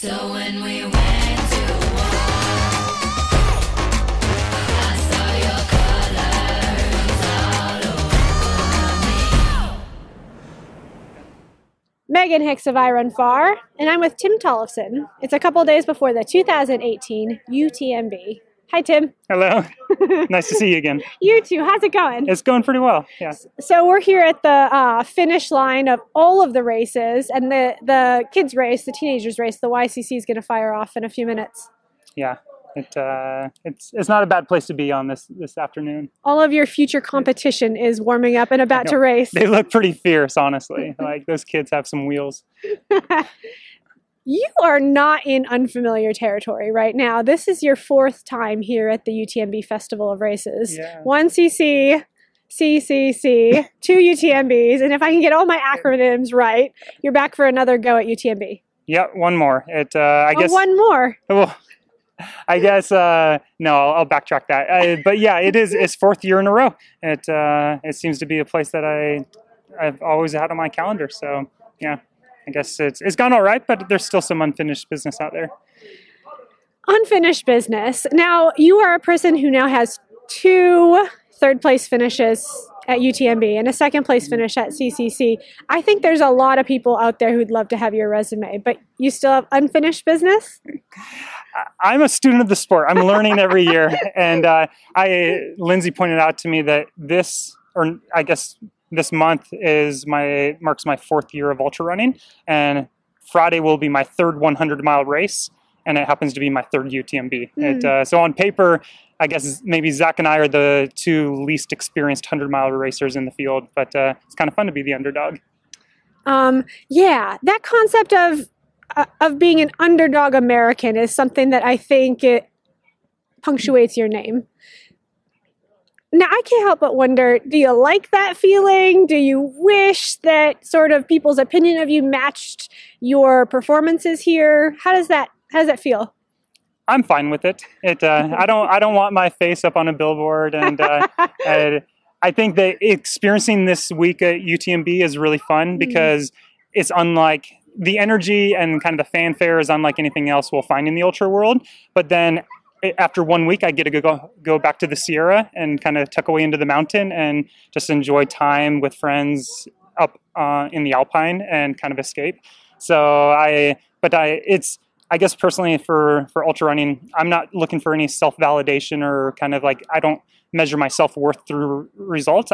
So when we went to war. Meghan Hicks of iRunFar, and I'm with Tim Tollefson. It's a couple days before the 2018 UTMB. Hi, Tim. Hello. nice to see you again. You too. How's it going? It's going pretty well. Yeah. So we're here at the uh, finish line of all of the races, and the the kids race, the teenagers race, the YCC is going to fire off in a few minutes. Yeah. It uh, it's it's not a bad place to be on this this afternoon. All of your future competition is warming up and about to race. They look pretty fierce, honestly. like those kids have some wheels. You are not in unfamiliar territory right now. This is your fourth time here at the UTMB Festival of Races. Yeah. One CC, CCC, two UTMBs, and if I can get all my acronyms right, you're back for another go at UTMB. Yeah, one more. It uh, I Oh, guess one more. well, I guess uh, no, I'll, I'll backtrack that. Uh, but yeah, it is it's fourth year in a row. It uh, it seems to be a place that I I've always had on my calendar. So yeah, I guess it's it's gone all right, but there's still some unfinished business out there. Unfinished business. Now, you are a person who now has two third place finishes at UTMB and a second place finish at CCC. I think there's a lot of people out there who'd love to have your resume, but you still have unfinished business? I'm a student of the sport. I'm learning every year, and uh, I Lindsay pointed out to me that this, or I guess this month is my marks my fourth year of ultra running, and Friday will be my third 100 mile race, and it happens to be my third UTMB. It, uh, so on paper, I guess maybe Zach and I are the two least experienced 100 mile racers in the field, but uh, it's kind of fun to be the underdog. Um, yeah, that concept of uh, of being an underdog American is something that I think it punctuates your name. Now, I can't help but wonder do you like that feeling? Do you wish that sort of people's opinion of you matched your performances here? How does that how does that feel? I'm fine with it. It uh, I don't I don't want my face up on a billboard, and uh, I, I think that experiencing this week at UTMB is really fun because it's unlike the energy and kind of the fanfare is unlike anything else we'll find in the ultra world. But then after one week, I get to go go back to the Sierra and kind of tuck away into the mountain and just enjoy time with friends up uh, in the Alpine and kind of escape. So I, but I, it's I guess personally for for ultra running, I'm not looking for any self validation or kind of like I don't measure my self worth through results.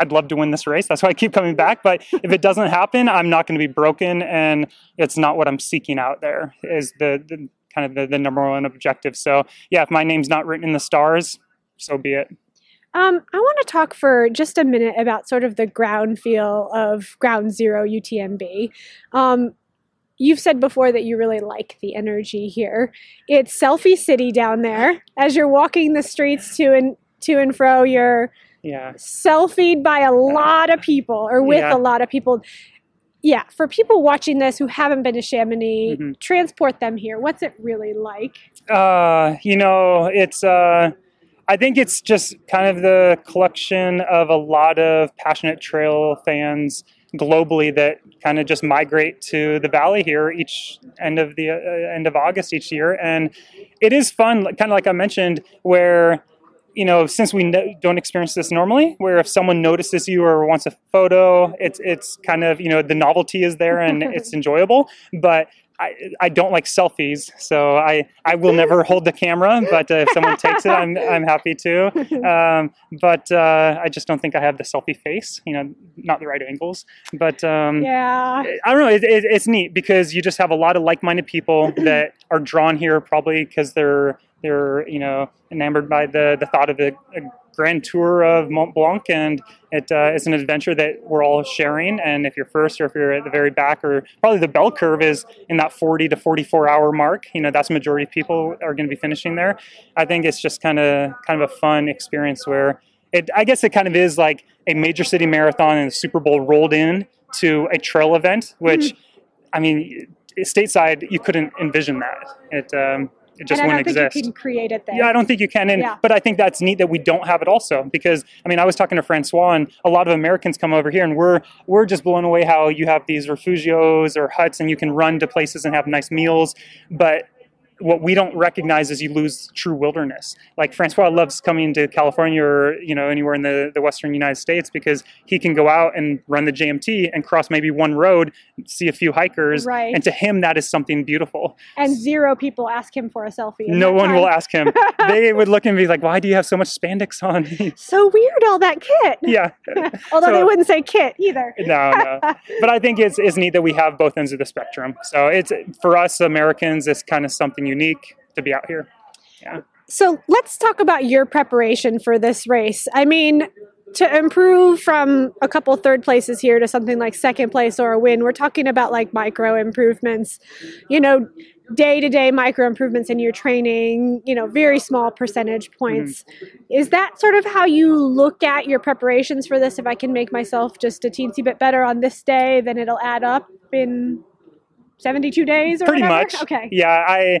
I'd love to win this race. That's why I keep coming back. But if it doesn't happen, I'm not going to be broken, and it's not what I'm seeking out. There is the, the kind of the, the number one objective. So yeah, if my name's not written in the stars, so be it. Um, I want to talk for just a minute about sort of the ground feel of Ground Zero UTMB. Um, you've said before that you really like the energy here. It's selfie city down there. As you're walking the streets to and to and fro, you're Yeah. selfied by a lot of people or with Yeah. a lot of people. Yeah, for people watching this who haven't been to Chamonix, Mhm. transport them here. What's it really like? Uh, you know, it's uh, I think it's just kind of the collection of a lot of passionate trail fans globally that kind of just migrate to the valley here each end of the uh, end of August each year, and it is fun, kind of like I mentioned, where you know, since we no- don't experience this normally, where if someone notices you or wants a photo, it's it's kind of you know the novelty is there and it's enjoyable, but. I, I don't like selfies, so I, I will never hold the camera. But uh, if someone takes it, I'm, I'm happy to. Um, but uh, I just don't think I have the selfie face. You know, not the right angles. But um, Yeah. I don't know. It, it, it's neat because you just have a lot of like-minded people that are drawn here probably because they're they're you know enamored by the the thought of a, a grand tour of Mont Blanc, and it uh, it's an adventure that we're all sharing. And if you're first, or if you're at the very back, or probably the bell curve is in that 40 to 44 hour mark. You know, that's the majority of people are going to be finishing there. I think it's just kind of kind of a fun experience where it. I guess it kind of is like a major city marathon and the Super Bowl rolled in to a trail event, which I mean, stateside you couldn't envision that. It um, it just and I wouldn't don't think exist. you can create it there. Yeah, I don't think you can. And Yeah. but I think that's neat that we don't have it also because I mean I was talking to Francois and a lot of Americans come over here and we're we're just blown away how you have these refugios or huts and you can run to places and have nice meals, but what we don't recognize is you lose true wilderness. Like Francois loves coming to California or you know anywhere in the, the western United States because he can go out and run the JMT and cross maybe one road, see a few hikers, Right. and to him that is something beautiful. and zero people ask him for a selfie. No one time. will ask him. they would look and be like, "Why do you have so much spandex on?" So weird, all that kit. yeah, Although they wouldn't say kit either. no, no. But I think it's it's neat that we have both ends of the spectrum. So it's for us Americans, it's kind of something unique to be out here. Yeah. So let's talk about your preparation for this race. I mean, to improve from a couple third places here to something like second place or a win, we're talking about like micro improvements, you know, day to day micro improvements in your training, you know, very small percentage points. Mm-hmm. Is that sort of how you look at your preparations for this? If I can make myself just a teensy bit better on this day, then it'll add up in 72 days or Pretty whatever? much. Okay. Yeah, I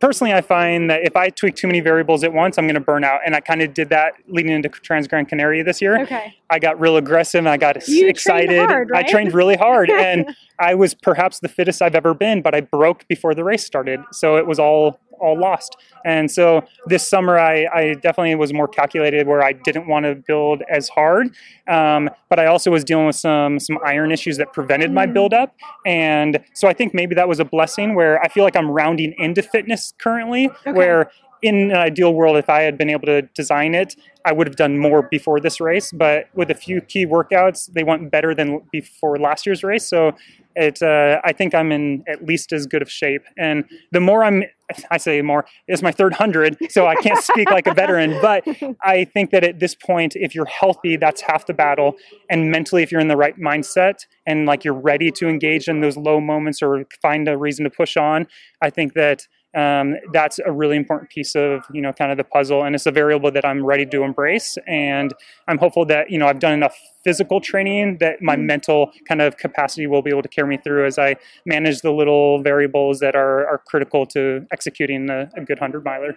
personally I find that if I tweak too many variables at once, I'm going to burn out, and I kind of did that leading into Trans Gran Canaria this year. Okay. I got real aggressive and I got You trained excited. hard, I trained really hard and I was perhaps the fittest I've ever been, but I broke before the race started. So it was all all lost. And so this summer I, I definitely was more calculated where I didn't want to build as hard. Um, but I also was dealing with some some iron issues that prevented my Mm. buildup. And so I think maybe that was a blessing where I feel like I'm rounding into fitness currently Okay. where in an ideal world, if I had been able to design it, I would have done more before this race. But with a few key workouts, they went better than before last year's race. So it, uh, I think I'm in at least as good of shape. And the more I'm, I say more, it's my third hundred, so I can't speak like a veteran. But I think that at this point, if you're healthy, that's half the battle. And mentally, if you're in the right mindset and like you're ready to engage in those low moments or find a reason to push on, I think that um, that's a really important piece of you know kind of the puzzle and it's a variable that i'm ready to embrace and i'm hopeful that you know i've done enough physical training that my Mhm. mental kind of capacity will be able to carry me through as i manage the little variables that are, are critical to executing a, a good 100 miler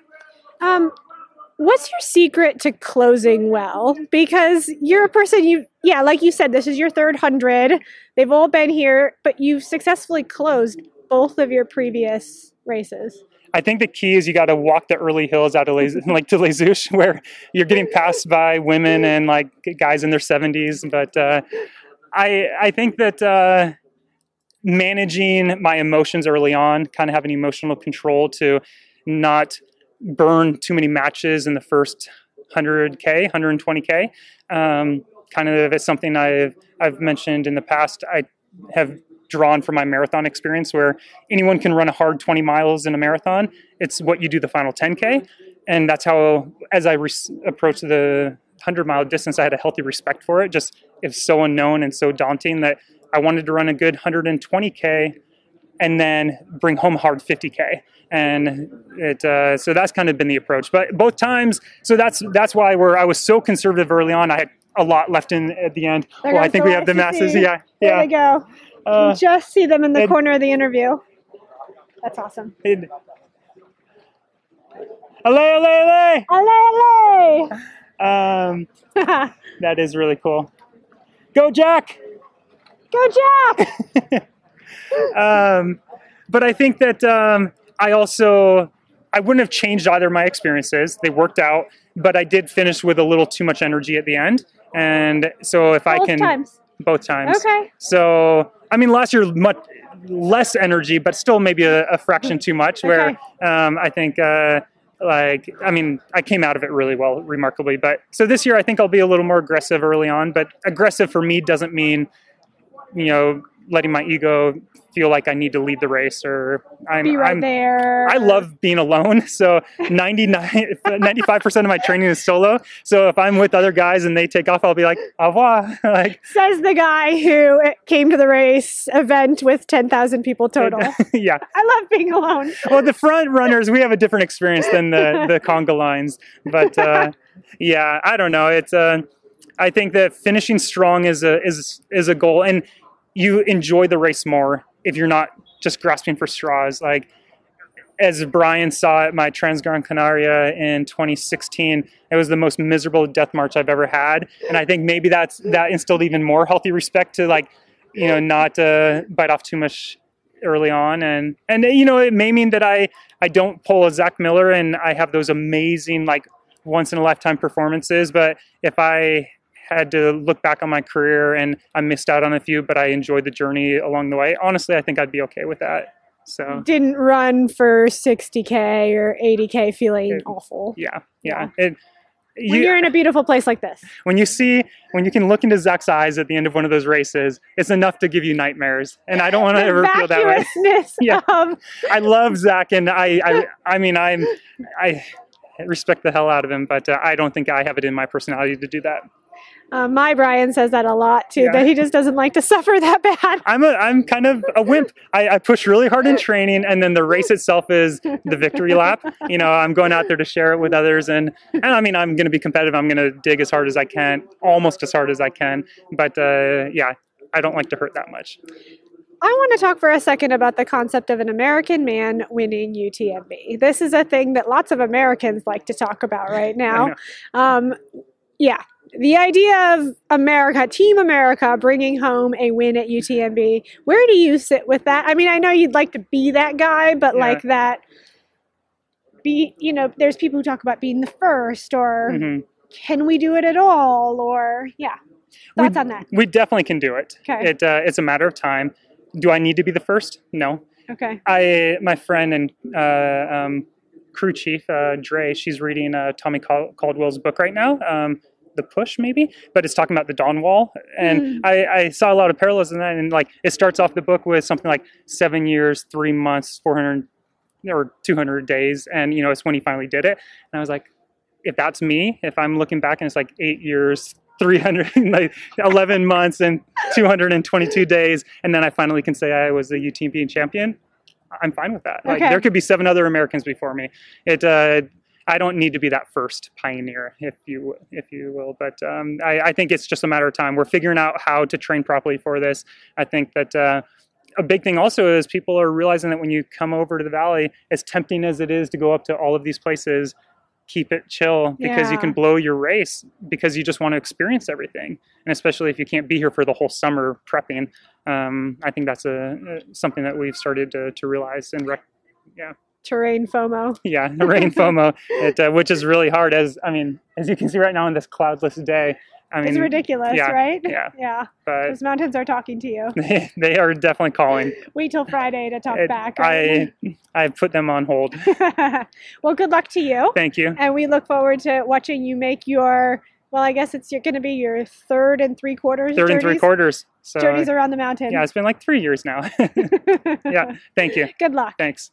Um, what's your secret to closing well? Because you're a person you, yeah, like you said, this is your third hundred. They've all been here, but you've successfully closed both of your previous races. I think the key is you got to walk the early hills out of Les, like to Les where you're getting passed by women and like guys in their 70s. But uh, I I think that uh, managing my emotions early on, kind of having emotional control to not burn too many matches in the first 100k, 120k. Um, kind of it's something I've I've mentioned in the past. I have drawn from my marathon experience where anyone can run a hard 20 miles in a marathon. It's what you do the final 10K. And that's how, as I re- approached the 100 mile distance, I had a healthy respect for it. Just it's so unknown and so daunting that I wanted to run a good 120K and then bring home hard 50K. And it, uh, so that's kind of been the approach. But both times, so that's that's why where I was so conservative early on. I had a lot left in at the end. There well, I think we have the masses. Yeah, There yeah. go. Uh, just see them in the it- corner of the interview. That's awesome. it, Allez, allez, Allez, allez! Um, that is really cool. Go, Jack! Go, Jack! um, but I think that um, I also I wouldn't have changed either of my experiences. They worked out, but I did finish with a little too much energy at the end. And so if I Both can times. both times. Okay. So I mean, last year much less energy, but still maybe a, a fraction too much. Where um, I think. Uh, like I mean, I came out of it really well, remarkably. But so this year, I think I'll be a little more aggressive early on. But aggressive for me doesn't mean, you know, letting my ego feel like I need to lead the race or I'm, Be right I'm there. I love being alone. So 99, 95% of my training is solo. So if I'm with other guys and they take off, I'll be like, au revoir. like, Says the guy who came to the race event with 10,000 people total. yeah. I love being alone. Well, the front runners, we have a different experience than the, the conga lines. But uh, yeah, I don't know. It's, uh, I think that finishing strong is a, is, is a goal. And you enjoy the race more if you're not just grasping for straws. Like, as Brian saw at my Transgran Canaria in 2016, it was the most miserable death march I've ever had, and I think maybe that's that instilled even more healthy respect to like, you know, not uh, bite off too much early on, and and you know it may mean that I I don't pull a Zach Miller and I have those amazing like once in a lifetime performances, but if I had to look back on my career and I missed out on a few, but I enjoyed the journey along the way. Honestly, I think I'd be okay with that. So Didn't run for 60k or 80k feeling Yeah. awful. yeah, yeah. It, When you, you're in a beautiful place like this. when you see when you can look into Zach's eyes at the end of one of those races, it's enough to give you nightmares. And I don't want to ever feel that way. Yeah. of I love Zach, and I, I, I mean, I'm, I respect the hell out of him, but uh, I don't think I have it in my personality to do that. Uh, my Brian says that a lot too, Yeah. that he just doesn't like to suffer that bad. I'm a, I'm kind of a wimp. I, I push really hard in training, and then the race itself is the victory lap. You know, I'm going out there to share it with others, and and I mean, I'm going to be competitive. I'm going to dig as hard as I can, almost as hard as I can. But uh, yeah, I don't like to hurt that much. I want to talk for a second about the concept of an American man winning UTMB. This is a thing that lots of Americans like to talk about right now. Um, yeah, the idea of America, Team America, bringing home a win at UTMB. Where do you sit with that? I mean, I know you'd like to be that guy, but Yeah. like that. Be you know, there's people who talk about being the first, or Mhm. can we do it at all, or yeah. Thoughts we, on that? We definitely can do it. Okay. It uh, it's a matter of time. Do I need to be the first? No. Okay. I my friend and uh, um, crew chief uh, Dre, she's reading uh, Tommy Cal- Caldwell's book right now. Um, the push maybe but it's talking about the dawn wall and Mm. I, I saw a lot of parallels in that and like it starts off the book with something like seven years three months 400 or 200 days and you know it's when he finally did it and i was like if that's me if i'm looking back and it's like eight years 300 like 11 months and 222 days and then i finally can say i was a utmb champion i'm fine with that like Okay. there could be seven other americans before me it uh I don't need to be that first pioneer, if you if you will. But um, I, I think it's just a matter of time. We're figuring out how to train properly for this. I think that uh, a big thing also is people are realizing that when you come over to the valley, as tempting as it is to go up to all of these places, keep it chill because you can blow your race because you just want to experience everything. And especially if you can't be here for the whole summer prepping, um, I think that's a something that we've started to, to realize and rec- Terrain FOMO. yeah, rain FOMO, it, uh, which is really hard. As I mean, as you can see right now on this cloudless day, I mean, it's ridiculous, yeah, right? yeah. Yeah. but Those mountains are talking to you. they, they are definitely calling. Wait till Friday to talk It- back. Right? I I put them on hold. well, good luck to you. Thank you. And we look forward to watching you make your, well, I guess it's going to be your third and three quarters Third and three quarters. So journeys around the mountain. yeah, it's been like three years now. yeah, thank you. Good luck. Thanks.